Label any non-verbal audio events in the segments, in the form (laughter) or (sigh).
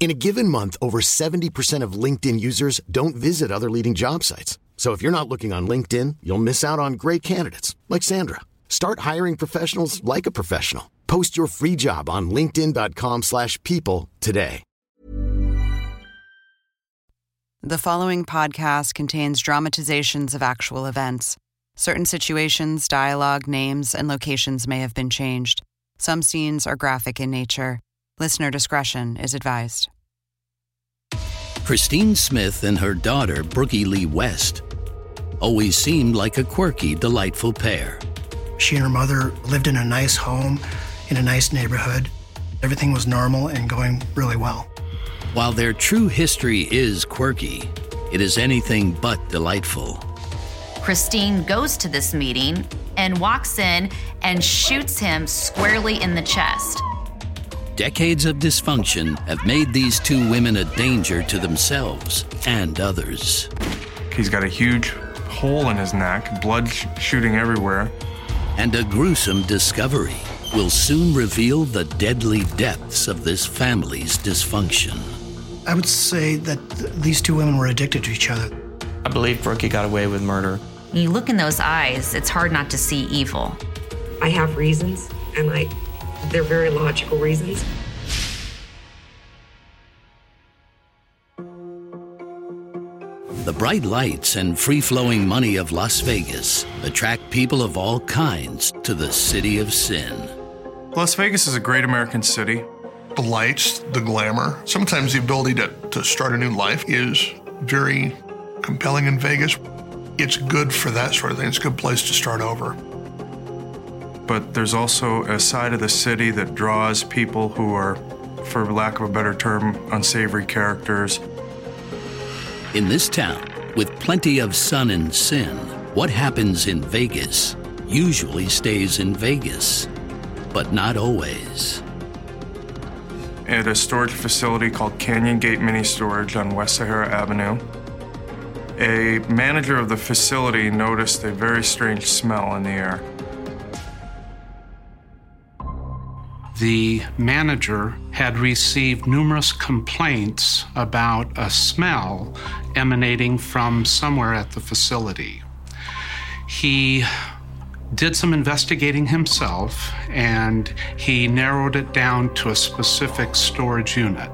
In a given month, over 70% of LinkedIn users don't visit other leading job sites. So if you're not looking on LinkedIn, you'll miss out on great candidates like Sandra. Start hiring professionals like a professional. Post your free job on linkedin.com/people today. The following podcast contains dramatizations of actual events. Certain situations, dialogue, names, and locations may have been changed. Some scenes are graphic in nature. Listener discretion is advised. Christine Smith and her daughter, Brookey Lee West, always seemed like a quirky, delightful pair. She and her mother lived in a nice home in a nice neighborhood. Everything was normal and going really well. While their true history is quirky, it is anything but delightful. Christine goes to this meeting and walks in and shoots him squarely in the chest. Decades of dysfunction have made these two women a danger to themselves and others. He's got a huge hole in his neck, blood sh- shooting everywhere. And a gruesome discovery will soon reveal the deadly depths of this family's dysfunction. I would say that th- these two women were addicted to each other. I believe Brookey got away with murder. When you look in those eyes, it's hard not to see evil. I have reasons, and I they're very logical reasons. The bright lights and free flowing money of Las Vegas attract people of all kinds to the city of sin. Las Vegas is a great American city. The lights, the glamour, sometimes the ability to, to start a new life is very compelling in Vegas. It's good for that sort of thing. It's a good place to start over. But there's also a side of the city that draws people who are, for lack of a better term, unsavory characters. In this town, with plenty of sun and sin, what happens in Vegas usually stays in Vegas, but not always. At a storage facility called Canyon Gate Mini Storage on West Sahara Avenue, a manager of the facility noticed a very strange smell in the air. The manager had received numerous complaints about a smell emanating from somewhere at the facility. He did some investigating himself and he narrowed it down to a specific storage unit.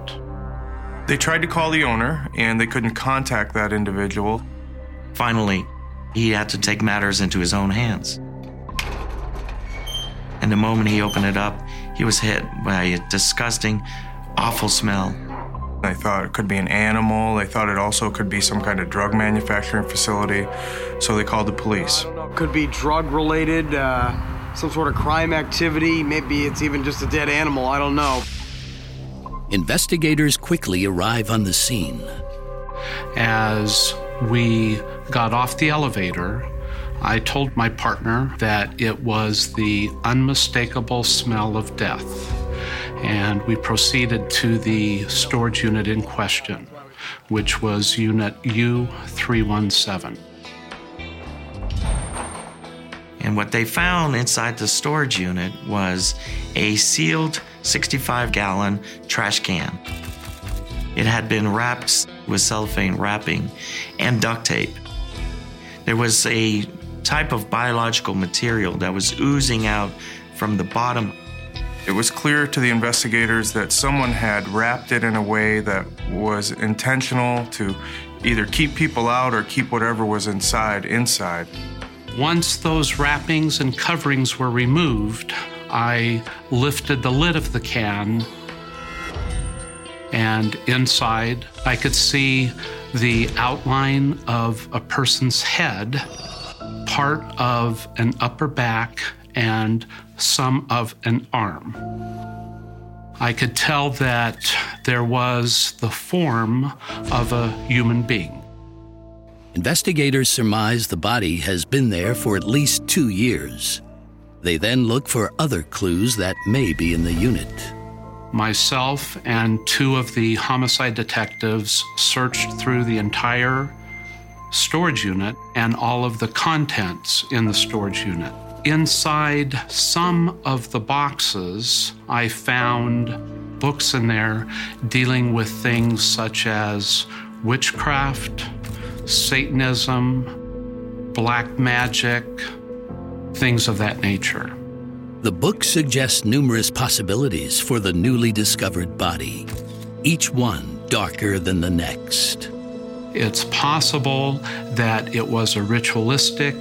They tried to call the owner and they couldn't contact that individual. Finally, he had to take matters into his own hands. And the moment he opened it up, he was hit by a disgusting, awful smell. They thought it could be an animal. They thought it also could be some kind of drug manufacturing facility. So they called the police. Could be drug related, uh, some sort of crime activity. Maybe it's even just a dead animal. I don't know. Investigators quickly arrive on the scene. As we got off the elevator, I told my partner that it was the unmistakable smell of death, and we proceeded to the storage unit in question, which was Unit U317. And what they found inside the storage unit was a sealed 65 gallon trash can. It had been wrapped with cellophane wrapping and duct tape. There was a type of biological material that was oozing out from the bottom. It was clear to the investigators that someone had wrapped it in a way that was intentional to either keep people out or keep whatever was inside inside. Once those wrappings and coverings were removed, I lifted the lid of the can, and inside I could see the outline of a person's head, part of an upper back, and some of an arm. I could tell that there was the form of a human being. Investigators surmise the body has been there for at least two years. They then look for other clues that may be in the unit. Myself and two of the homicide detectives searched through the entire storage unit and all of the contents in the storage unit. Inside some of the boxes, I found books in there dealing with things such as witchcraft, Satanism, black magic, things of that nature. The book suggests numerous possibilities for the newly discovered body, each one darker than the next. It's possible that it was a ritualistic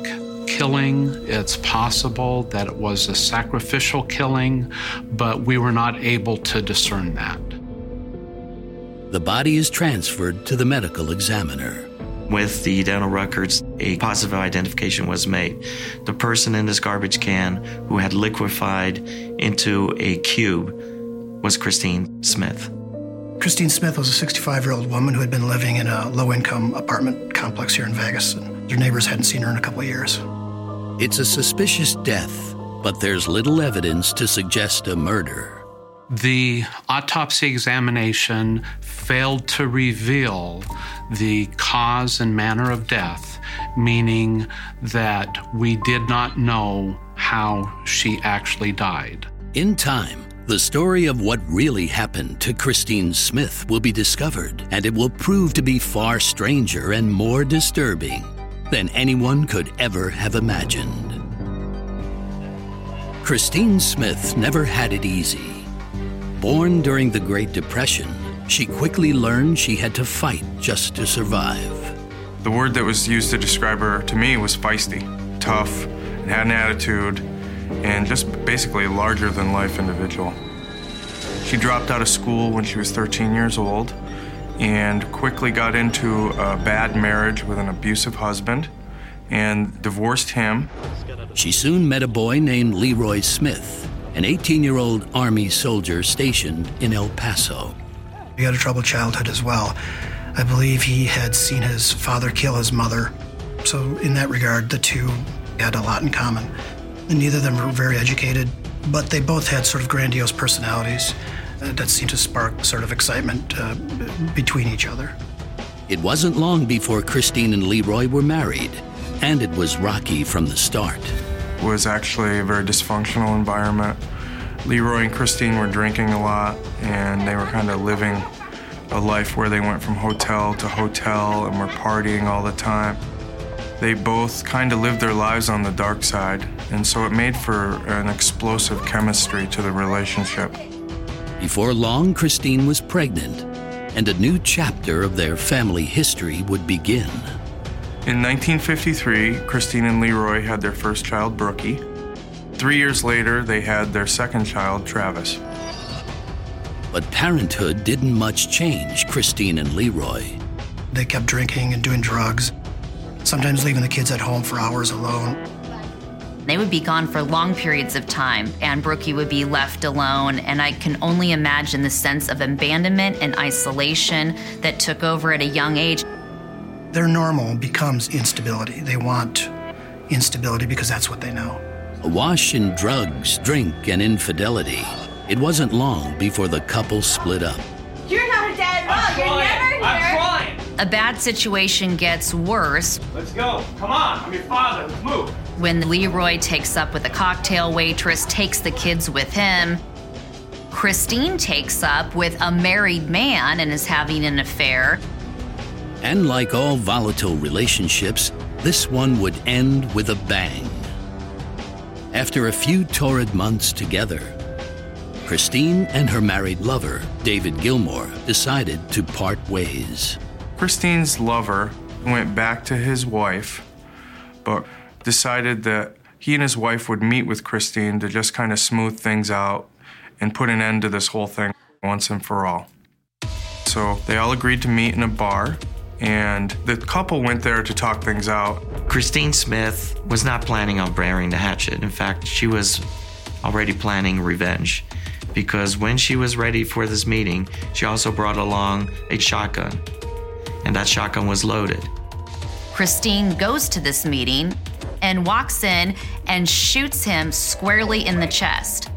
killing. It's possible that it was a sacrificial killing, but we were not able to discern that. The body is transferred to the medical examiner. With the dental records, a positive identification was made. The person in this garbage can who had liquefied into a cube was Christine Smith. Christine Smith was a 65 year old woman who had been living in a low income apartment complex here in Vegas, and their neighbors hadn't seen her in a couple of years. It's a suspicious death, but there's little evidence to suggest a murder. The autopsy examination failed to reveal the cause and manner of death, meaning that we did not know how she actually died. In time, the story of what really happened to Christine Smith will be discovered, and it will prove to be far stranger and more disturbing than anyone could ever have imagined. Christine Smith never had it easy. Born during the Great Depression, she quickly learned she had to fight just to survive. The word that was used to describe her to me was feisty, tough, and had an attitude, and just basically a larger than life individual. She dropped out of school when she was 13 years old and quickly got into a bad marriage with an abusive husband and divorced him. She soon met a boy named Leroy Smith, an 18 year old Army soldier stationed in El Paso. He had a troubled childhood as well. I believe he had seen his father kill his mother. So, in that regard, the two had a lot in common. And neither of them were very educated, but they both had sort of grandiose personalities uh, that seemed to spark sort of excitement uh, between each other. It wasn't long before Christine and Leroy were married, and it was rocky from the start. It was actually a very dysfunctional environment. Leroy and Christine were drinking a lot, and they were kind of living a life where they went from hotel to hotel and were partying all the time. They both kind of lived their lives on the dark side, and so it made for an explosive chemistry to the relationship. Before long, Christine was pregnant, and a new chapter of their family history would begin. In 1953, Christine and Leroy had their first child, Brookey. Three years later, they had their second child, Travis. But parenthood didn't much change Christine and Leroy. They kept drinking and doing drugs, sometimes leaving the kids at home for hours alone. They would be gone for long periods of time, and Brookey would be left alone. And I can only imagine the sense of abandonment and isolation that took over at a young age. Their normal becomes instability. They want instability because that's what they know. Awash in drugs, drink, and infidelity, it wasn't long before the couple split up. You're not a dad at. You're never here. I'm trying. A bad situation gets worse. Let's go. Come on. I'm your father. Let's move. When Leroy takes up with a cocktail waitress, takes the kids with him. Christine takes up with a married man and is having an affair. And like all volatile relationships, this one would end with a bang. After a few torrid months together, Christine and her married lover, David Gilmore, decided to part ways. Christine's lover went back to his wife, but decided that he and his wife would meet with Christine to just kind of smooth things out and put an end to this whole thing once and for all. So they all agreed to meet in a bar, and the couple went there to talk things out. Christine Smith was not planning on burying the hatchet. In fact, she was already planning revenge because when she was ready for this meeting, she also brought along a shotgun, and that shotgun was loaded. Christine goes to this meeting and walks in and shoots him squarely in the chest.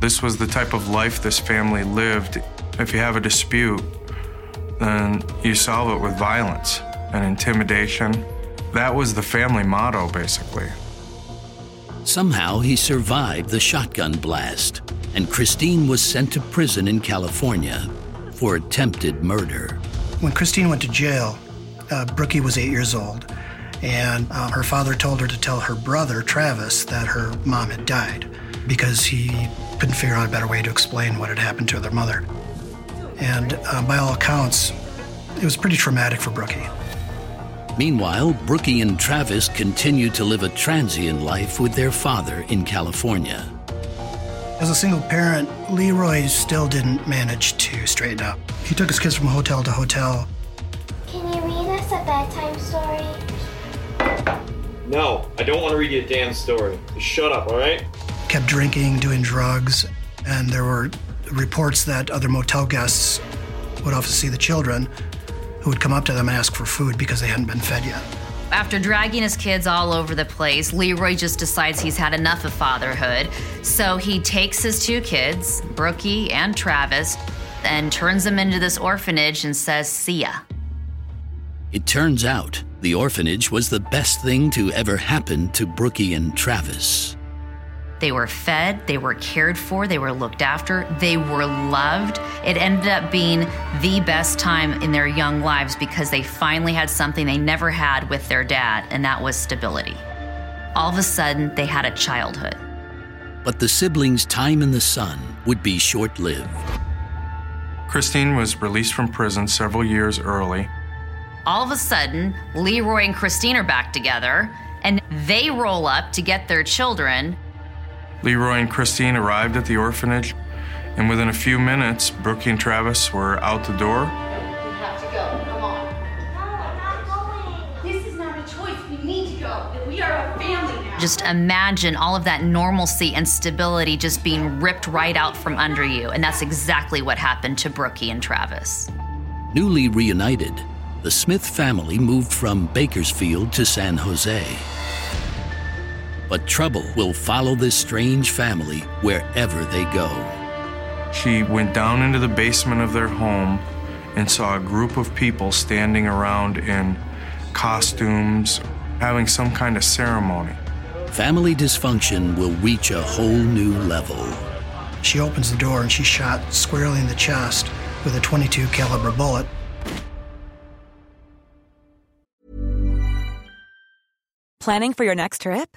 This was the type of life this family lived. If you have a dispute, then you solve it with violence and intimidation. That was the family motto, basically. Somehow he survived the shotgun blast, and Christine was sent to prison in California for attempted murder. When Christine went to jail, uh, Brookey was eight years old, and um, her father told her to tell her brother, Travis, that her mom had died because he couldn't figure out a better way to explain what had happened to their mother. And uh, by all accounts, it was pretty traumatic for Brookey. Meanwhile, Brookey and Travis continued to live a transient life with their father in California. As a single parent, Leroy still didn't manage to straighten up. He took his kids from hotel to hotel. Can you read us a bedtime story? No, I don't want to read you a damn story. Just shut up, all right? Kept drinking, doing drugs, and there were reports that other motel guests would often see the children who would come up to them and ask for food because they hadn't been fed yet. After dragging his kids all over the place, Leroy just decides he's had enough of fatherhood. So he takes his two kids, Brookey and Travis, and turns them into this orphanage and says, See ya. It turns out the orphanage was the best thing to ever happen to Brookey and Travis. They were fed, they were cared for, they were looked after, they were loved. It ended up being the best time in their young lives because they finally had something they never had with their dad, and that was stability. All of a sudden, they had a childhood. But the siblings' time in the sun would be short lived. Christine was released from prison several years early. All of a sudden, Leroy and Christine are back together, and they roll up to get their children. Leroy and Christine arrived at the orphanage, and within a few minutes, Brookey and Travis were out the door. We have to go. Come on. This is not a choice. We need to go. We are a family now. Just imagine all of that normalcy and stability just being ripped right out from under you. And that's exactly what happened to Brookey and Travis. Newly reunited, the Smith family moved from Bakersfield to San Jose. But trouble will follow this strange family wherever they go. She went down into the basement of their home and saw a group of people standing around in costumes, having some kind of ceremony. Family dysfunction will reach a whole new level. She opens the door and she's shot squarely in the chest with a 22 caliber bullet. Planning for your next trip?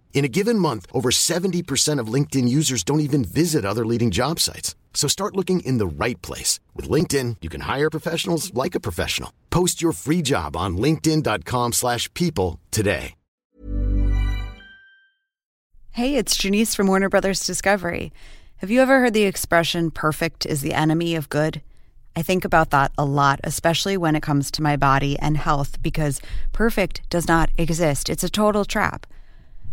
In a given month, over 70% of LinkedIn users don't even visit other leading job sites. So start looking in the right place. With LinkedIn, you can hire professionals like a professional. Post your free job on linkedin.com slash people today. Hey, it's Janice from Warner Brothers Discovery. Have you ever heard the expression, perfect is the enemy of good? I think about that a lot, especially when it comes to my body and health, because perfect does not exist. It's a total trap.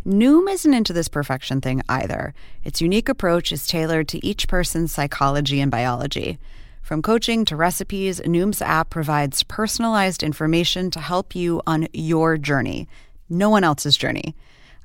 Noom isn't into this perfection thing either. Its unique approach is tailored to each person's psychology and biology. From coaching to recipes, Noom's app provides personalized information to help you on your journey, no one else's journey.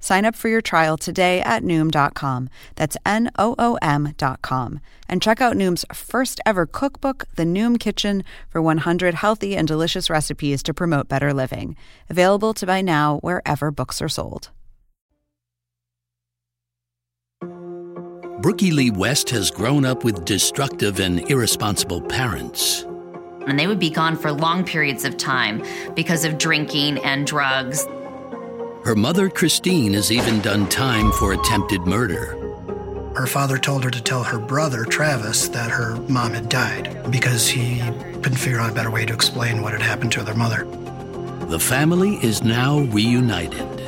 Sign up for your trial today at Noom.com. That's N O O M.com. And check out Noom's first ever cookbook, The Noom Kitchen, for 100 healthy and delicious recipes to promote better living. Available to buy now wherever books are sold. Brookey Lee West has grown up with destructive and irresponsible parents. And they would be gone for long periods of time because of drinking and drugs. Her mother, Christine, has even done time for attempted murder. Her father told her to tell her brother, Travis, that her mom had died because he couldn't figure out a better way to explain what had happened to their mother. The family is now reunited,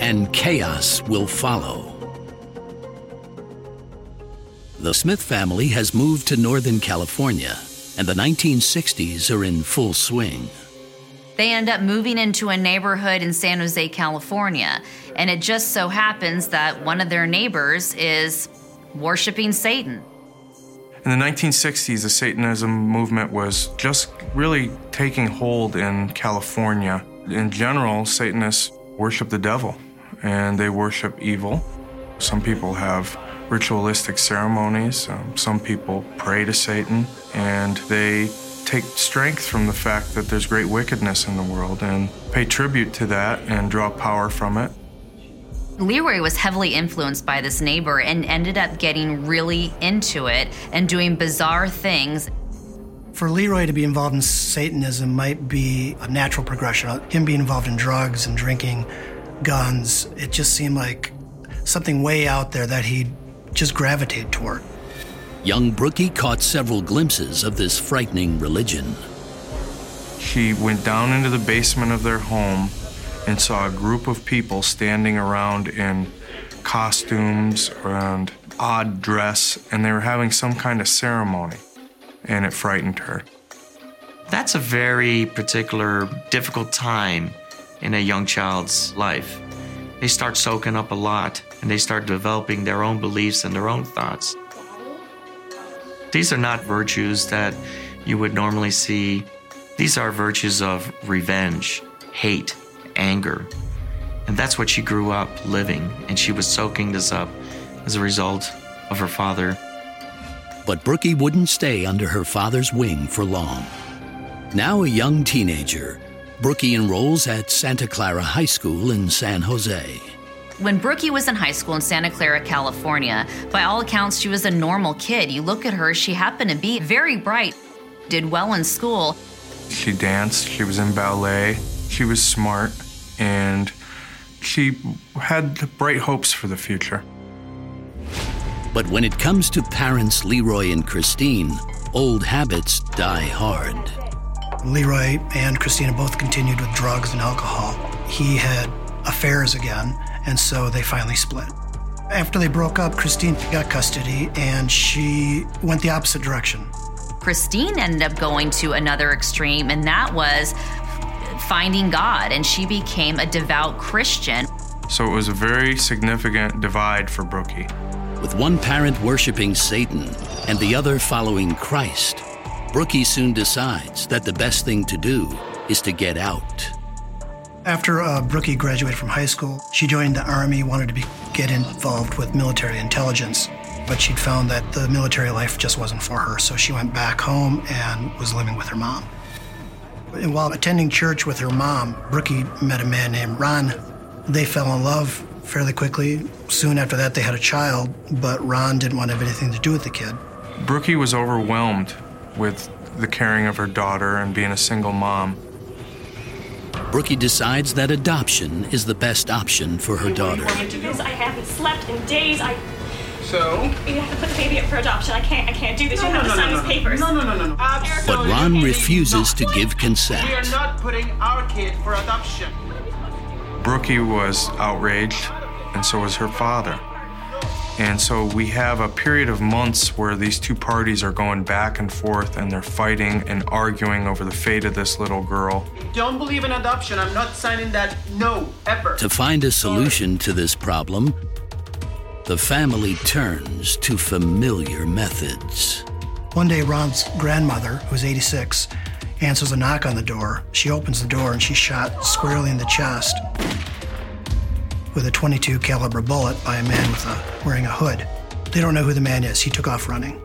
and chaos will follow. The Smith family has moved to Northern California, and the 1960s are in full swing. They end up moving into a neighborhood in San Jose, California, and it just so happens that one of their neighbors is worshiping Satan. In the 1960s, the Satanism movement was just really taking hold in California. In general, Satanists worship the devil and they worship evil. Some people have ritualistic ceremonies. Um, some people pray to Satan, and they take strength from the fact that there's great wickedness in the world and pay tribute to that and draw power from it. Leroy was heavily influenced by this neighbor and ended up getting really into it and doing bizarre things. For Leroy to be involved in Satanism might be a natural progression. Him being involved in drugs and drinking, guns, it just seemed like something way out there that he'd just gravitate toward. Young Brookey caught several glimpses of this frightening religion. She went down into the basement of their home and saw a group of people standing around in costumes and odd dress, and they were having some kind of ceremony, and it frightened her. That's a very particular, difficult time in a young child's life. They start soaking up a lot and they start developing their own beliefs and their own thoughts. These are not virtues that you would normally see. These are virtues of revenge, hate, anger. And that's what she grew up living, and she was soaking this up as a result of her father. But Brookey wouldn't stay under her father's wing for long. Now a young teenager, Brookey enrolls at Santa Clara High School in San Jose. When Brookey was in high school in Santa Clara, California, by all accounts, she was a normal kid. You look at her, she happened to be very bright, did well in school. She danced, she was in ballet, she was smart, and she had bright hopes for the future. But when it comes to parents Leroy and Christine, old habits die hard. Leroy and Christina both continued with drugs and alcohol. He had affairs again, and so they finally split. After they broke up, Christine got custody and she went the opposite direction. Christine ended up going to another extreme, and that was finding God, and she became a devout Christian. So it was a very significant divide for Brookey. With one parent worshiping Satan and the other following Christ, Brookey soon decides that the best thing to do is to get out. After uh, Brookey graduated from high school, she joined the Army, wanted to be, get involved with military intelligence, but she'd found that the military life just wasn't for her, so she went back home and was living with her mom. And while attending church with her mom, Brookey met a man named Ron. They fell in love fairly quickly. Soon after that, they had a child, but Ron didn't want to have anything to do with the kid. Brookey was overwhelmed with the caring of her daughter and being a single mom. Brookey decides that adoption is the best option for her daughter. I haven't slept in days. I So? you have to put the baby up for adoption. I can't. I can't do this. No, you have no, to no, sign no, these no. papers. No, no, no, no, no. But Ron refuses to give consent. We are not putting our kid for adoption. Brookey was outraged, and so was her father. And so we have a period of months where these two parties are going back and forth and they're fighting and arguing over the fate of this little girl. Don't believe in adoption. I'm not signing that. No, ever. To find a solution to this problem, the family turns to familiar methods. One day, Ron's grandmother, who's 86, answers a knock on the door. She opens the door and she's shot squarely in the chest with a 22 caliber bullet by a man with a, wearing a hood. They don't know who the man is. He took off running.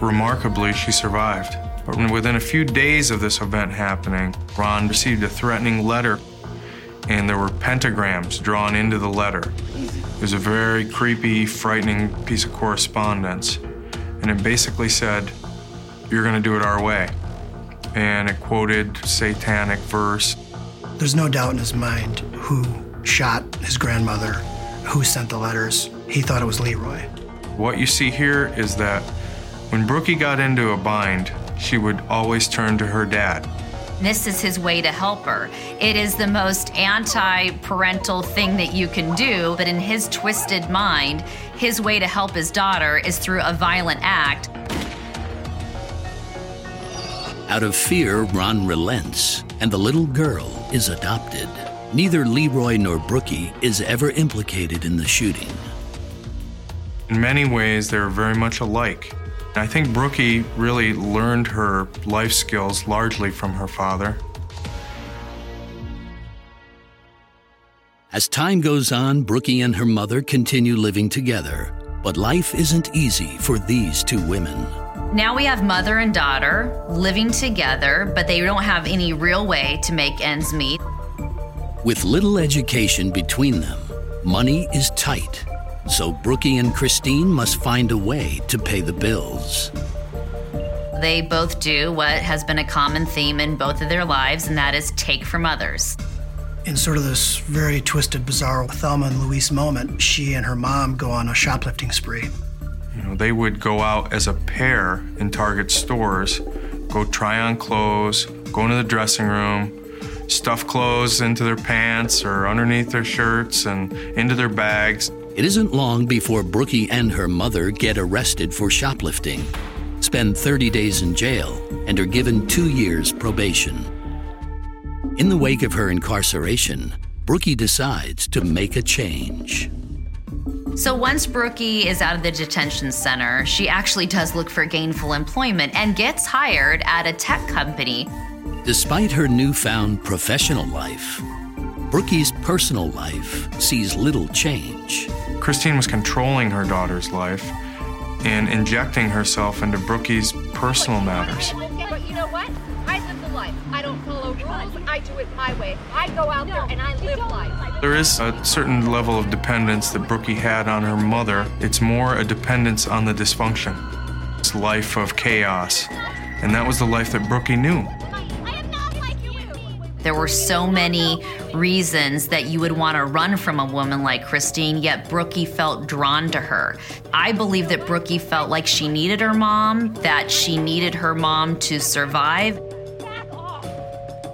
Remarkably, she survived. But within a few days of this event happening, Ron received a threatening letter, and there were pentagrams drawn into the letter. It was a very creepy, frightening piece of correspondence. And it basically said, You're going to do it our way. And it quoted satanic verse. There's no doubt in his mind who shot his grandmother, who sent the letters. He thought it was Leroy. What you see here is that when Brookey got into a bind, she would always turn to her dad. This is his way to help her. It is the most anti parental thing that you can do, but in his twisted mind, his way to help his daughter is through a violent act. Out of fear, Ron relents, and the little girl is adopted. Neither Leroy nor Brookey is ever implicated in the shooting. In many ways, they're very much alike. I think Brookey really learned her life skills largely from her father. As time goes on, Brookey and her mother continue living together. But life isn't easy for these two women. Now we have mother and daughter living together, but they don't have any real way to make ends meet. With little education between them, money is tight. So Brookey and Christine must find a way to pay the bills. They both do what has been a common theme in both of their lives, and that is take from others. In sort of this very twisted, bizarre Thelma and Louise moment, she and her mom go on a shoplifting spree. You know, they would go out as a pair in Target stores, go try on clothes, go into the dressing room, stuff clothes into their pants or underneath their shirts and into their bags. It isn't long before Brookey and her mother get arrested for shoplifting, spend 30 days in jail, and are given two years probation. In the wake of her incarceration, Brookey decides to make a change. So once Brookey is out of the detention center, she actually does look for gainful employment and gets hired at a tech company. Despite her newfound professional life, Brookey's personal life sees little change. Christine was controlling her daughter's life and injecting herself into Brookey's personal matters. But you know what? I live the life. I don't follow rules. I do it my way. I go out there and I live life. There is a certain level of dependence that Brookey had on her mother. It's more a dependence on the dysfunction. It's life of chaos. And that was the life that Brookey knew. There were so many reasons that you would want to run from a woman like Christine, yet Brookey felt drawn to her. I believe that Brookey felt like she needed her mom, that she needed her mom to survive.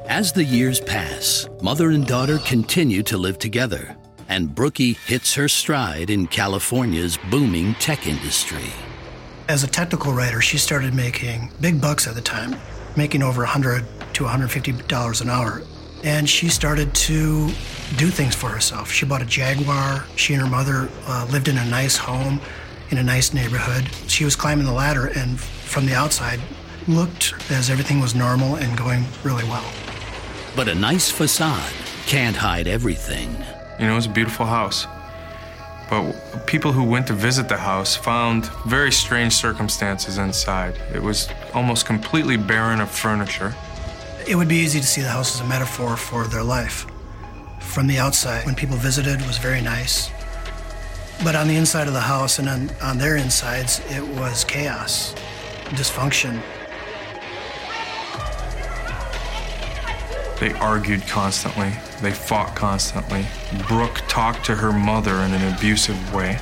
As the years pass, mother and daughter continue to live together, and Brookey hits her stride in California's booming tech industry. As a technical writer, she started making big bucks at the time, making over 100 to $150 an hour. And she started to do things for herself. She bought a Jaguar. She and her mother uh, lived in a nice home in a nice neighborhood. She was climbing the ladder, and from the outside, looked as everything was normal and going really well. But a nice facade can't hide everything. You know, it was a beautiful house. But people who went to visit the house found very strange circumstances inside. It was almost completely barren of furniture. It would be easy to see the house as a metaphor for their life. From the outside, when people visited, it was very nice. But on the inside of the house and on, on their insides, it was chaos, dysfunction. They argued constantly. They fought constantly. Brooke talked to her mother in an abusive way.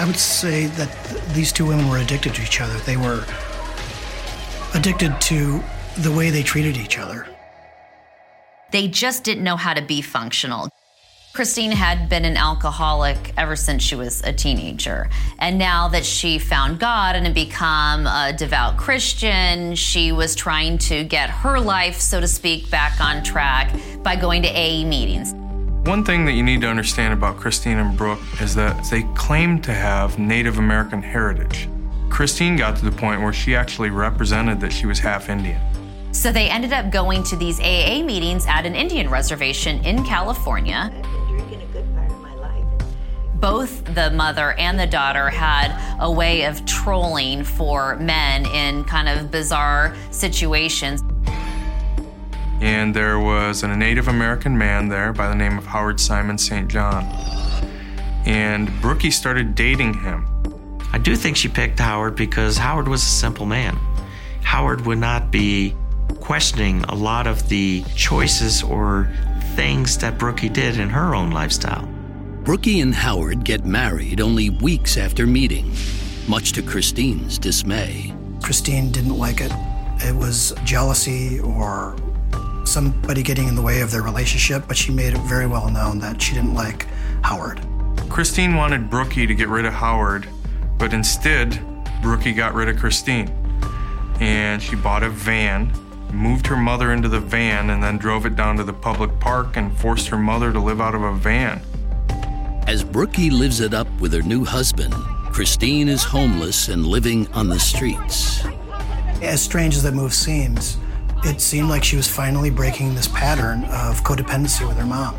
I would say that th- these two women were addicted to each other. They were addicted to the way they treated each other. They just didn't know how to be functional. Christine had been an alcoholic ever since she was a teenager. And now that she found God and had become a devout Christian, she was trying to get her life, so to speak, back on track by going to AA meetings. One thing that you need to understand about Christine and Brooke is that they claim to have Native American heritage. Christine got to the point where she actually represented that she was half Indian. So they ended up going to these AA meetings at an Indian reservation in California. Both the mother and the daughter had a way of trolling for men in kind of bizarre situations. And there was a Native American man there by the name of Howard Simon St. John. And Brookey started dating him. I do think she picked Howard because Howard was a simple man. Howard would not be questioning a lot of the choices or things that Brookey did in her own lifestyle. Brookey and Howard get married only weeks after meeting, much to Christine's dismay. Christine didn't like it. It was jealousy or somebody getting in the way of their relationship, but she made it very well known that she didn't like Howard. Christine wanted Brookey to get rid of Howard, but instead, Brookey got rid of Christine. And she bought a van, moved her mother into the van, and then drove it down to the public park and forced her mother to live out of a van. As Brookey lives it up with her new husband, Christine is homeless and living on the streets. As strange as that move seems, it seemed like she was finally breaking this pattern of codependency with her mom,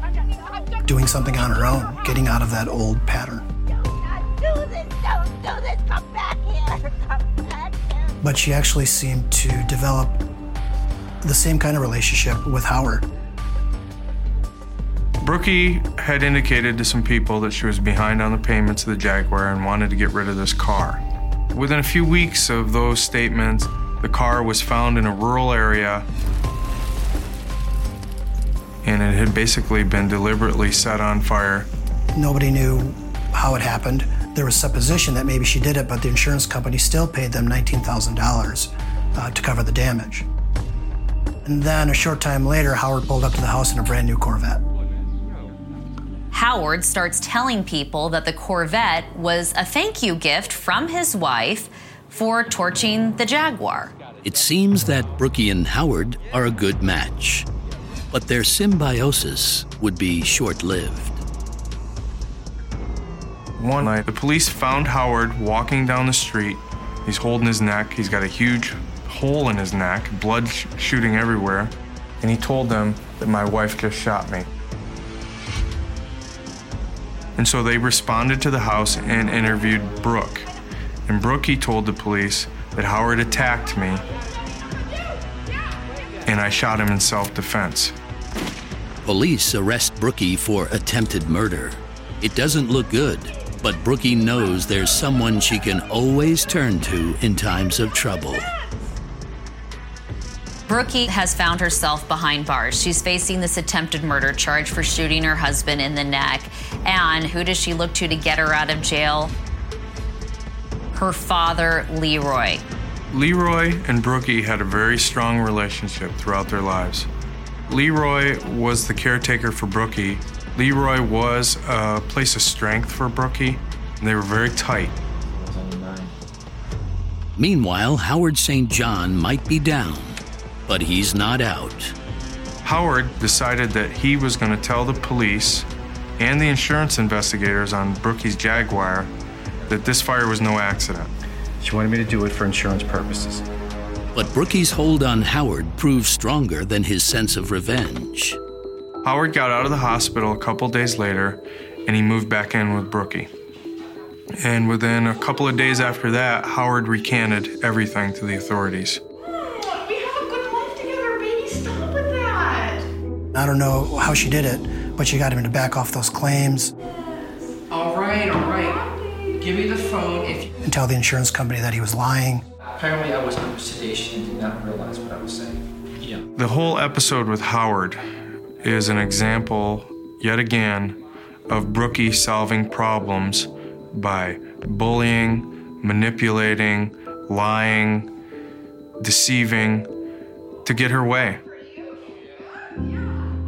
doing something on her own, getting out of that old pattern. (laughs) But she actually seemed to develop the same kind of relationship with Howard. Brookey had indicated to some people that she was behind on the payments of the Jaguar and wanted to get rid of this car. Within a few weeks of those statements, the car was found in a rural area and it had basically been deliberately set on fire. Nobody knew how it happened. There was supposition that maybe she did it, but the insurance company still paid them $19,000 uh, to cover the damage. And then a short time later, Howard pulled up to the house in a brand new Corvette. Howard starts telling people that the Corvette was a thank you gift from his wife for torching the Jaguar. It seems that Brookey and Howard are a good match, but their symbiosis would be short lived. One night, the police found Howard walking down the street. He's holding his neck, he's got a huge hole in his neck, blood sh- shooting everywhere, and he told them that my wife just shot me. And so they responded to the house and interviewed Brooke. And Brooke, he told the police that Howard attacked me and I shot him in self defense. Police arrest Brookey for attempted murder. It doesn't look good, but Brookey knows there's someone she can always turn to in times of trouble. Brookey has found herself behind bars. She's facing this attempted murder charge for shooting her husband in the neck. And who does she look to to get her out of jail? Her father, Leroy. Leroy and Brookey had a very strong relationship throughout their lives. Leroy was the caretaker for Brookey. Leroy was a place of strength for Brookey, and they were very tight. Meanwhile, Howard St. John might be down, but he's not out. Howard decided that he was going to tell the police and the insurance investigators on Brookey's Jaguar that this fire was no accident. She wanted me to do it for insurance purposes. But Brookey's hold on Howard proved stronger than his sense of revenge. Howard got out of the hospital a couple days later and he moved back in with Brookey. And within a couple of days after that, Howard recanted everything to the authorities. We have a good life together, baby. Stop with that. I don't know how she did it, but she got him to back off those claims All right, all right. Give me the phone if you. and tell the insurance company that he was lying. Apparently, I was under sedation and did not realize what I was saying. Yeah. The whole episode with Howard is an example, yet again, of Brookey solving problems by bullying, manipulating, lying, deceiving to get her way.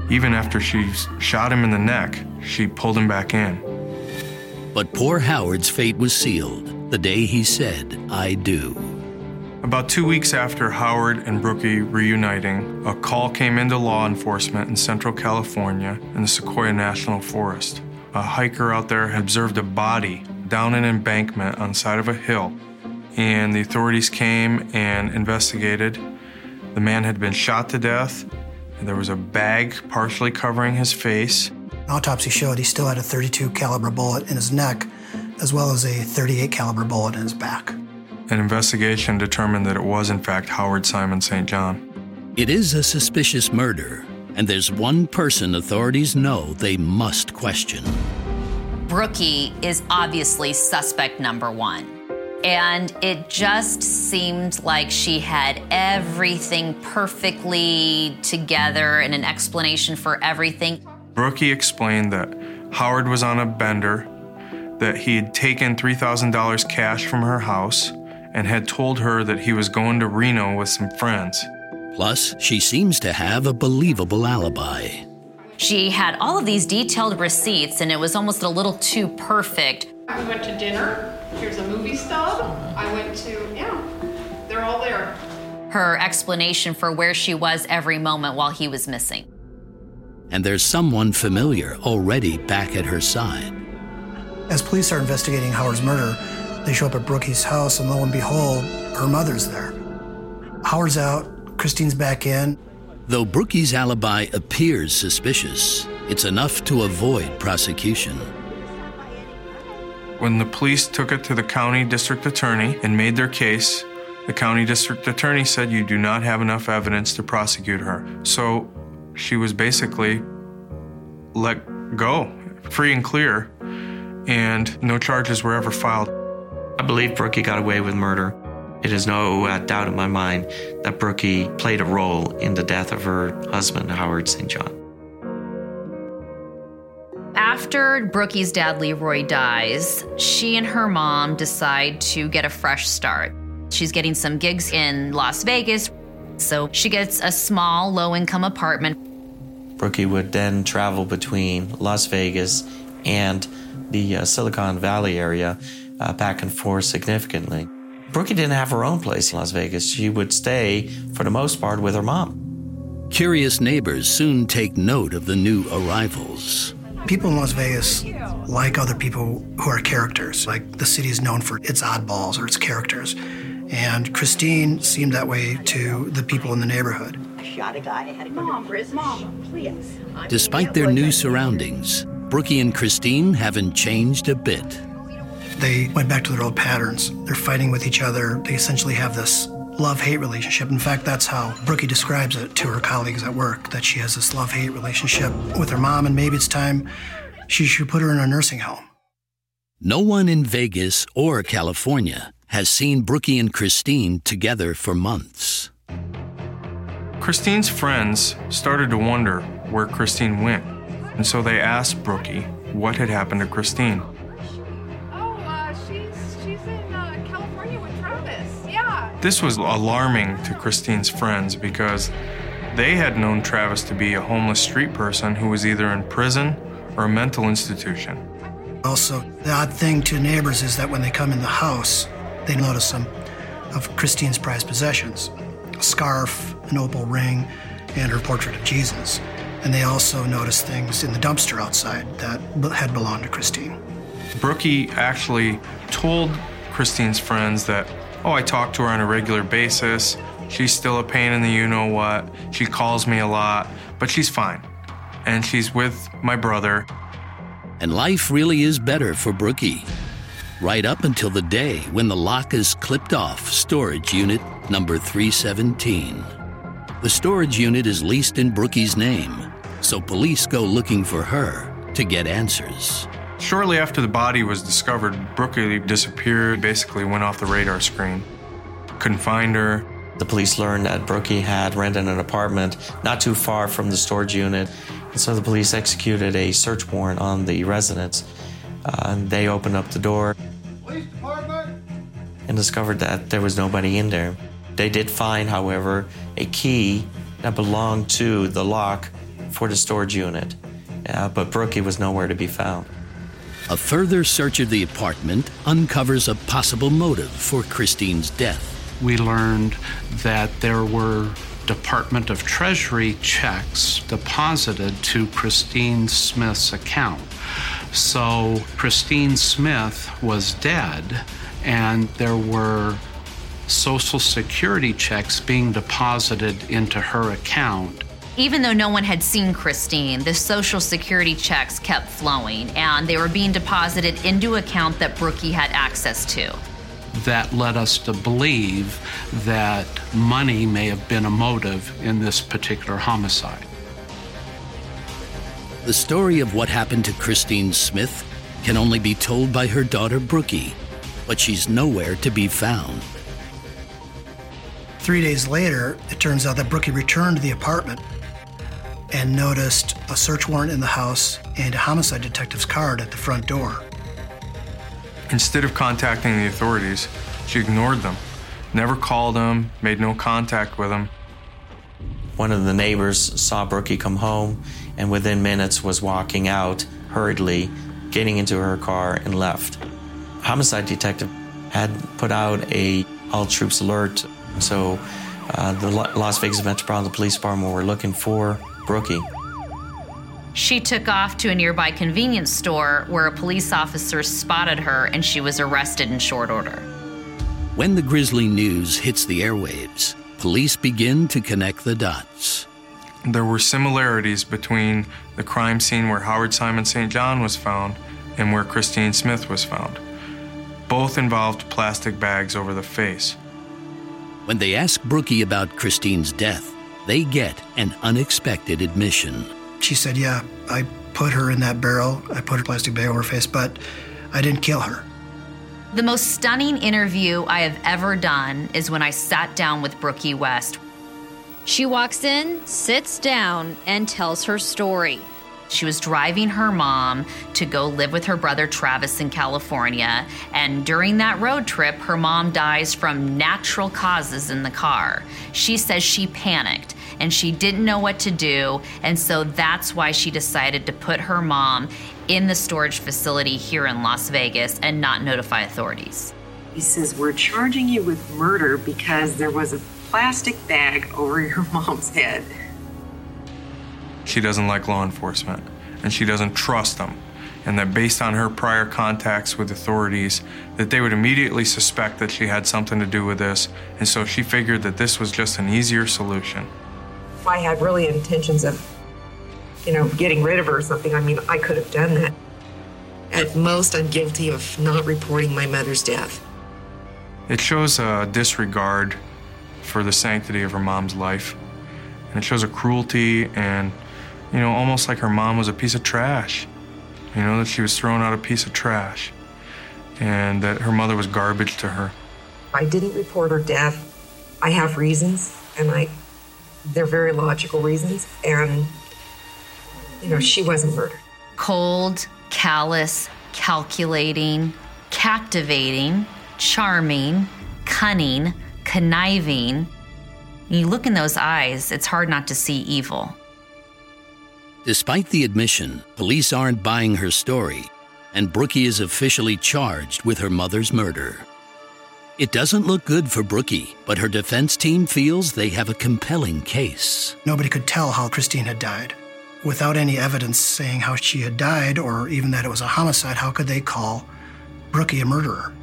Even after she shot him in the neck, she pulled him back in. But poor Howard's fate was sealed the day he said, I do. About two weeks after Howard and Brookey reuniting, a call came into law enforcement in Central California in the Sequoia National Forest. A hiker out there had observed a body down an embankment on the side of a hill, and the authorities came and investigated. The man had been shot to death, and there was a bag partially covering his face. An autopsy showed he still had a 32 caliber bullet in his neck, as well as a 38 caliber bullet in his back. An investigation determined that it was, in fact, Howard Simon St. John. It is a suspicious murder, and there's one person authorities know they must question. Brookey is obviously suspect number one. And it just seemed like she had everything perfectly together and an explanation for everything. Brookey explained that Howard was on a bender, that he had taken $3,000 cash from her house, and had told her that he was going to Reno with some friends. Plus, she seems to have a believable alibi. She had all of these detailed receipts, and it was almost a little too perfect. We went to dinner. Here's a movie stub. I went to, yeah, they're all there. Her explanation for where she was every moment while he was missing. And there's someone familiar already back at her side. As police are investigating Howard's murder, they show up at Brookey's house, and lo and behold, her mother's there. Howard's out, Christine's back in. Though Brookey's alibi appears suspicious, it's enough to avoid prosecution. When the police took it to the county district attorney and made their case, the county district attorney said you do not have enough evidence to prosecute her. So she was basically let go, free and clear, and no charges were ever filed. I believe Brookey got away with murder. It is no uh, doubt in my mind that Brookey played a role in the death of her husband, Howard St. John. After Brookey's dad Leroy dies, she and her mom decide to get a fresh start. She's getting some gigs in Las Vegas, so she gets a small, low income apartment. Brookey would then travel between Las Vegas and the uh, Silicon Valley area uh, back and forth significantly. Brookey didn't have her own place in Las Vegas. She would stay, for the most part, with her mom. Curious neighbors soon take note of the new arrivals. People in Las Vegas like other people who are characters. Like the city is known for its oddballs or its characters. And Christine seemed that way to the people in the neighborhood. I shot a guy. I had to go to prison. Mom, please. Despite their new surroundings, Brookey and Christine haven't changed a bit. They went back to their old patterns. They're fighting with each other. They essentially have this love hate relationship. In fact, that's how Brookey describes it to her colleagues at work that she has this love hate relationship with her mom, and maybe it's time she should put her in a nursing home. No one in Vegas or California has seen Brookey and Christine together for months. Christine's friends started to wonder where Christine went, and so they asked Brookey what had happened to Christine. This was alarming to Christine's friends because they had known Travis to be a homeless street person who was either in prison or a mental institution. Also, the odd thing to neighbors is that when they come in the house, they notice some of Christine's prized possessions a scarf, an opal ring, and her portrait of Jesus. And they also notice things in the dumpster outside that had belonged to Christine. Brookey actually told Christine's friends that, oh, I talk to her on a regular basis. She's still a pain in the you know what. She calls me a lot, but she's fine. And she's with my brother. And life really is better for Brookey. Right up until the day when the lock is clipped off storage unit number 317. The storage unit is leased in Brookey's name, so police go looking for her to get answers. Shortly after the body was discovered, Brookey disappeared, basically went off the radar screen. Couldn't find her. The police learned that Brookey had rented an apartment not too far from the storage unit, and so the police executed a search warrant on the residence. Uh, and they opened up the door and discovered that there was nobody in there. They did find, however, a key that belonged to the lock for the storage unit, uh, but Brookey was nowhere to be found. A further search of the apartment uncovers a possible motive for Christine's death. We learned that there were Department of Treasury checks deposited to Christine Smith's account. So Christine Smith was dead, and there were Social Security checks being deposited into her account. Even though no one had seen Christine, the Social Security checks kept flowing and they were being deposited into account that Brookey had access to. That led us to believe that money may have been a motive in this particular homicide. The story of what happened to Christine Smith can only be told by her daughter Brookey, but she's nowhere to be found. Three days later, it turns out that Brookey returned to the apartment and noticed a search warrant in the house and a homicide detective's card at the front door. Instead of contacting the authorities, she ignored them, never called them, made no contact with them. One of the neighbors saw Brookey come home and within minutes was walking out hurriedly, getting into her car and left. Homicide detective had put out a all troops alert, so uh, the Las Vegas Metropolitan Police Department were looking for Brookey. She took off to a nearby convenience store where a police officer spotted her and she was arrested in short order. When the grisly news hits the airwaves, police begin to connect the dots. There were similarities between the crime scene where Howard Simon St. John was found and where Christine Smith was found. Both involved plastic bags over the face. When they ask Brookey about Christine's death, they get an unexpected admission. She said, Yeah, I put her in that barrel. I put her plastic bag over her face, but I didn't kill her. The most stunning interview I have ever done is when I sat down with Brookey West. She walks in, sits down, and tells her story. She was driving her mom to go live with her brother Travis in California. And during that road trip, her mom dies from natural causes in the car. She says she panicked and she didn't know what to do. And so that's why she decided to put her mom in the storage facility here in Las Vegas and not notify authorities. He says, We're charging you with murder because there was a plastic bag over your mom's head. She doesn't like law enforcement and she doesn't trust them. And that based on her prior contacts with authorities, that they would immediately suspect that she had something to do with this. And so she figured that this was just an easier solution. If I had really intentions of, you know, getting rid of her or something, I mean, I could have done that. At most, I'm guilty of not reporting my mother's death. It shows a disregard for the sanctity of her mom's life. And it shows a cruelty and, you know, almost like her mom was a piece of trash. You know, that she was throwing out a piece of trash and that her mother was garbage to her. I didn't report her death. I have reasons, and I they're very logical reasons, and you know, she wasn't murdered. Cold, callous, calculating, captivating, charming, cunning, conniving. When You look in those eyes, it's hard not to see evil. Despite the admission, police aren't buying her story, and Brookey is officially charged with her mother's murder. It doesn't look good for Brookey, but her defense team feels they have a compelling case. Nobody could tell how Christine had died. Without any evidence saying how she had died or even that it was a homicide, how could they call Brookey a murderer?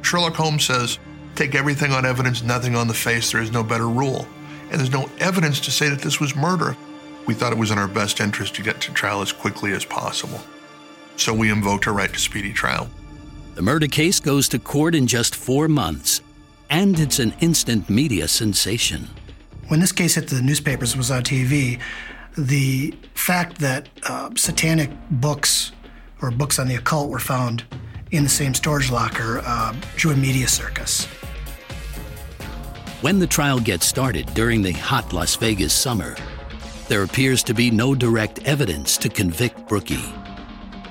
Sherlock Holmes says, take everything on evidence, nothing on the face. There is no better rule. And there's no evidence to say that this was murder. We thought it was in our best interest to get to trial as quickly as possible. So we invoked our right to speedy trial. The murder case goes to court in just four months, and it's an instant media sensation. When this case hit the newspapers, was on TV, the fact that uh, satanic books or books on the occult were found in the same storage locker uh, drew a media circus. When the trial gets started during the hot Las Vegas summer, there appears to be no direct evidence to convict Brookey.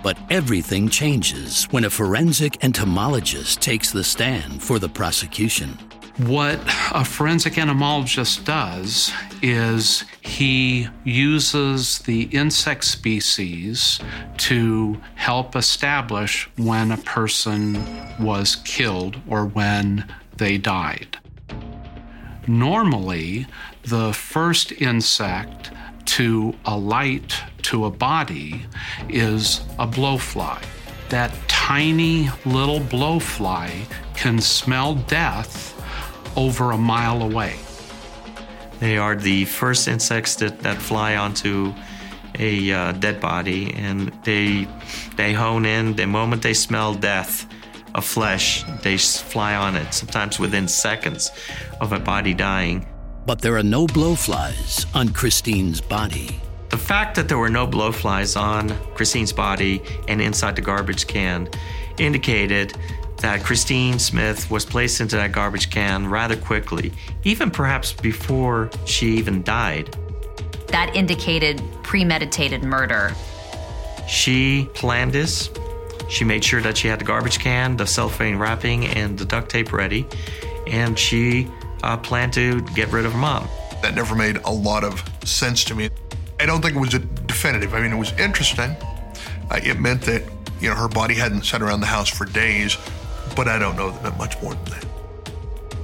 But everything changes when a forensic entomologist takes the stand for the prosecution. What a forensic entomologist does is he uses the insect species to help establish when a person was killed or when they died. Normally, the first insect to a light, to a body is a blowfly. That tiny little blowfly can smell death over a mile away. They are the first insects that, that fly onto a uh, dead body, and they they hone in the moment they smell death of flesh. They fly on it, sometimes within seconds of a body dying. But there are no blowflies on Christine's body. The fact that there were no blowflies on Christine's body and inside the garbage can indicated that Christine Smith was placed into that garbage can rather quickly, even perhaps before she even died. That indicated premeditated murder. She planned this. She made sure that she had the garbage can, the cellophane wrapping, and the duct tape ready, and she uh, planned to get rid of her mom. That never made a lot of sense to me. I don't think it was definitive. I mean, it was interesting. Uh, it meant that you know her body hadn't sat around the house for days, but I don't know that much more than that.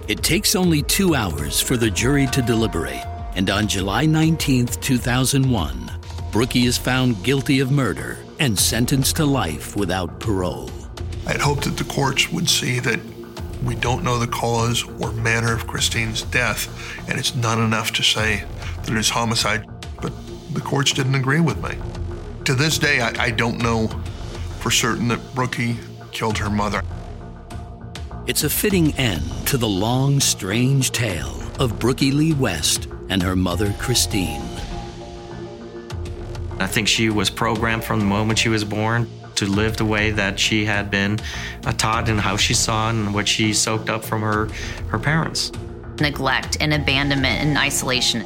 It takes only two hours for the jury to deliberate, and on July 19th, 2001, Brookey is found guilty of murder and sentenced to life without parole. I had hoped that the courts would see that we don't know the cause or manner of Christine's death, and it's not enough to say that it is homicide. But the courts didn't agree with me. To this day, I, I don't know for certain that Brookey killed her mother. It's a fitting end to the long, strange tale of Brookey Lee West and her mother, Christine. I think she was programmed from the moment she was born to live the way that she had been uh, taught and how she saw and what she soaked up from her, her parents. Neglect and abandonment and isolation.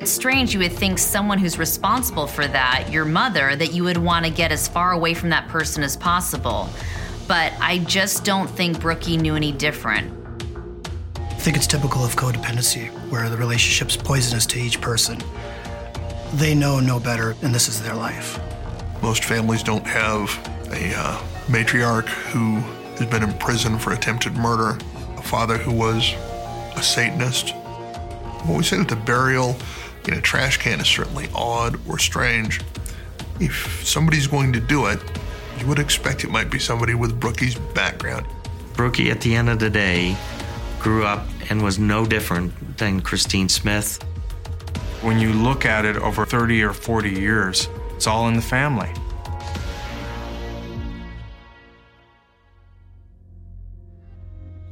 It's strange you would think someone who's responsible for that, your mother, that you would want to get as far away from that person as possible. But I just don't think Brookey knew any different. I think it's typical of codependency, where the relationship's poisonous to each person. They know no better, and this is their life. Most families don't have a uh, matriarch who has been in prison for attempted murder, a father who was a Satanist. When we say that the burial in a trash can is certainly odd or strange, if somebody's going to do it, you would expect it might be somebody with Brookey's background. Brookey, at the end of the day, grew up and was no different than Christine Smith. When you look at it over 30 or 40 years, it's all in the family.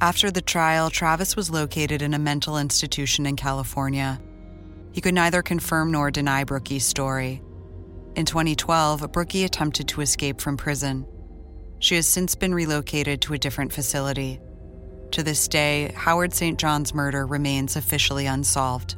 After the trial, Travis was located in a mental institution in California. He could neither confirm nor deny Brookey's story. In 2012, Brookey attempted to escape from prison. She has since been relocated to a different facility. To this day, Howard St. John's murder remains officially unsolved.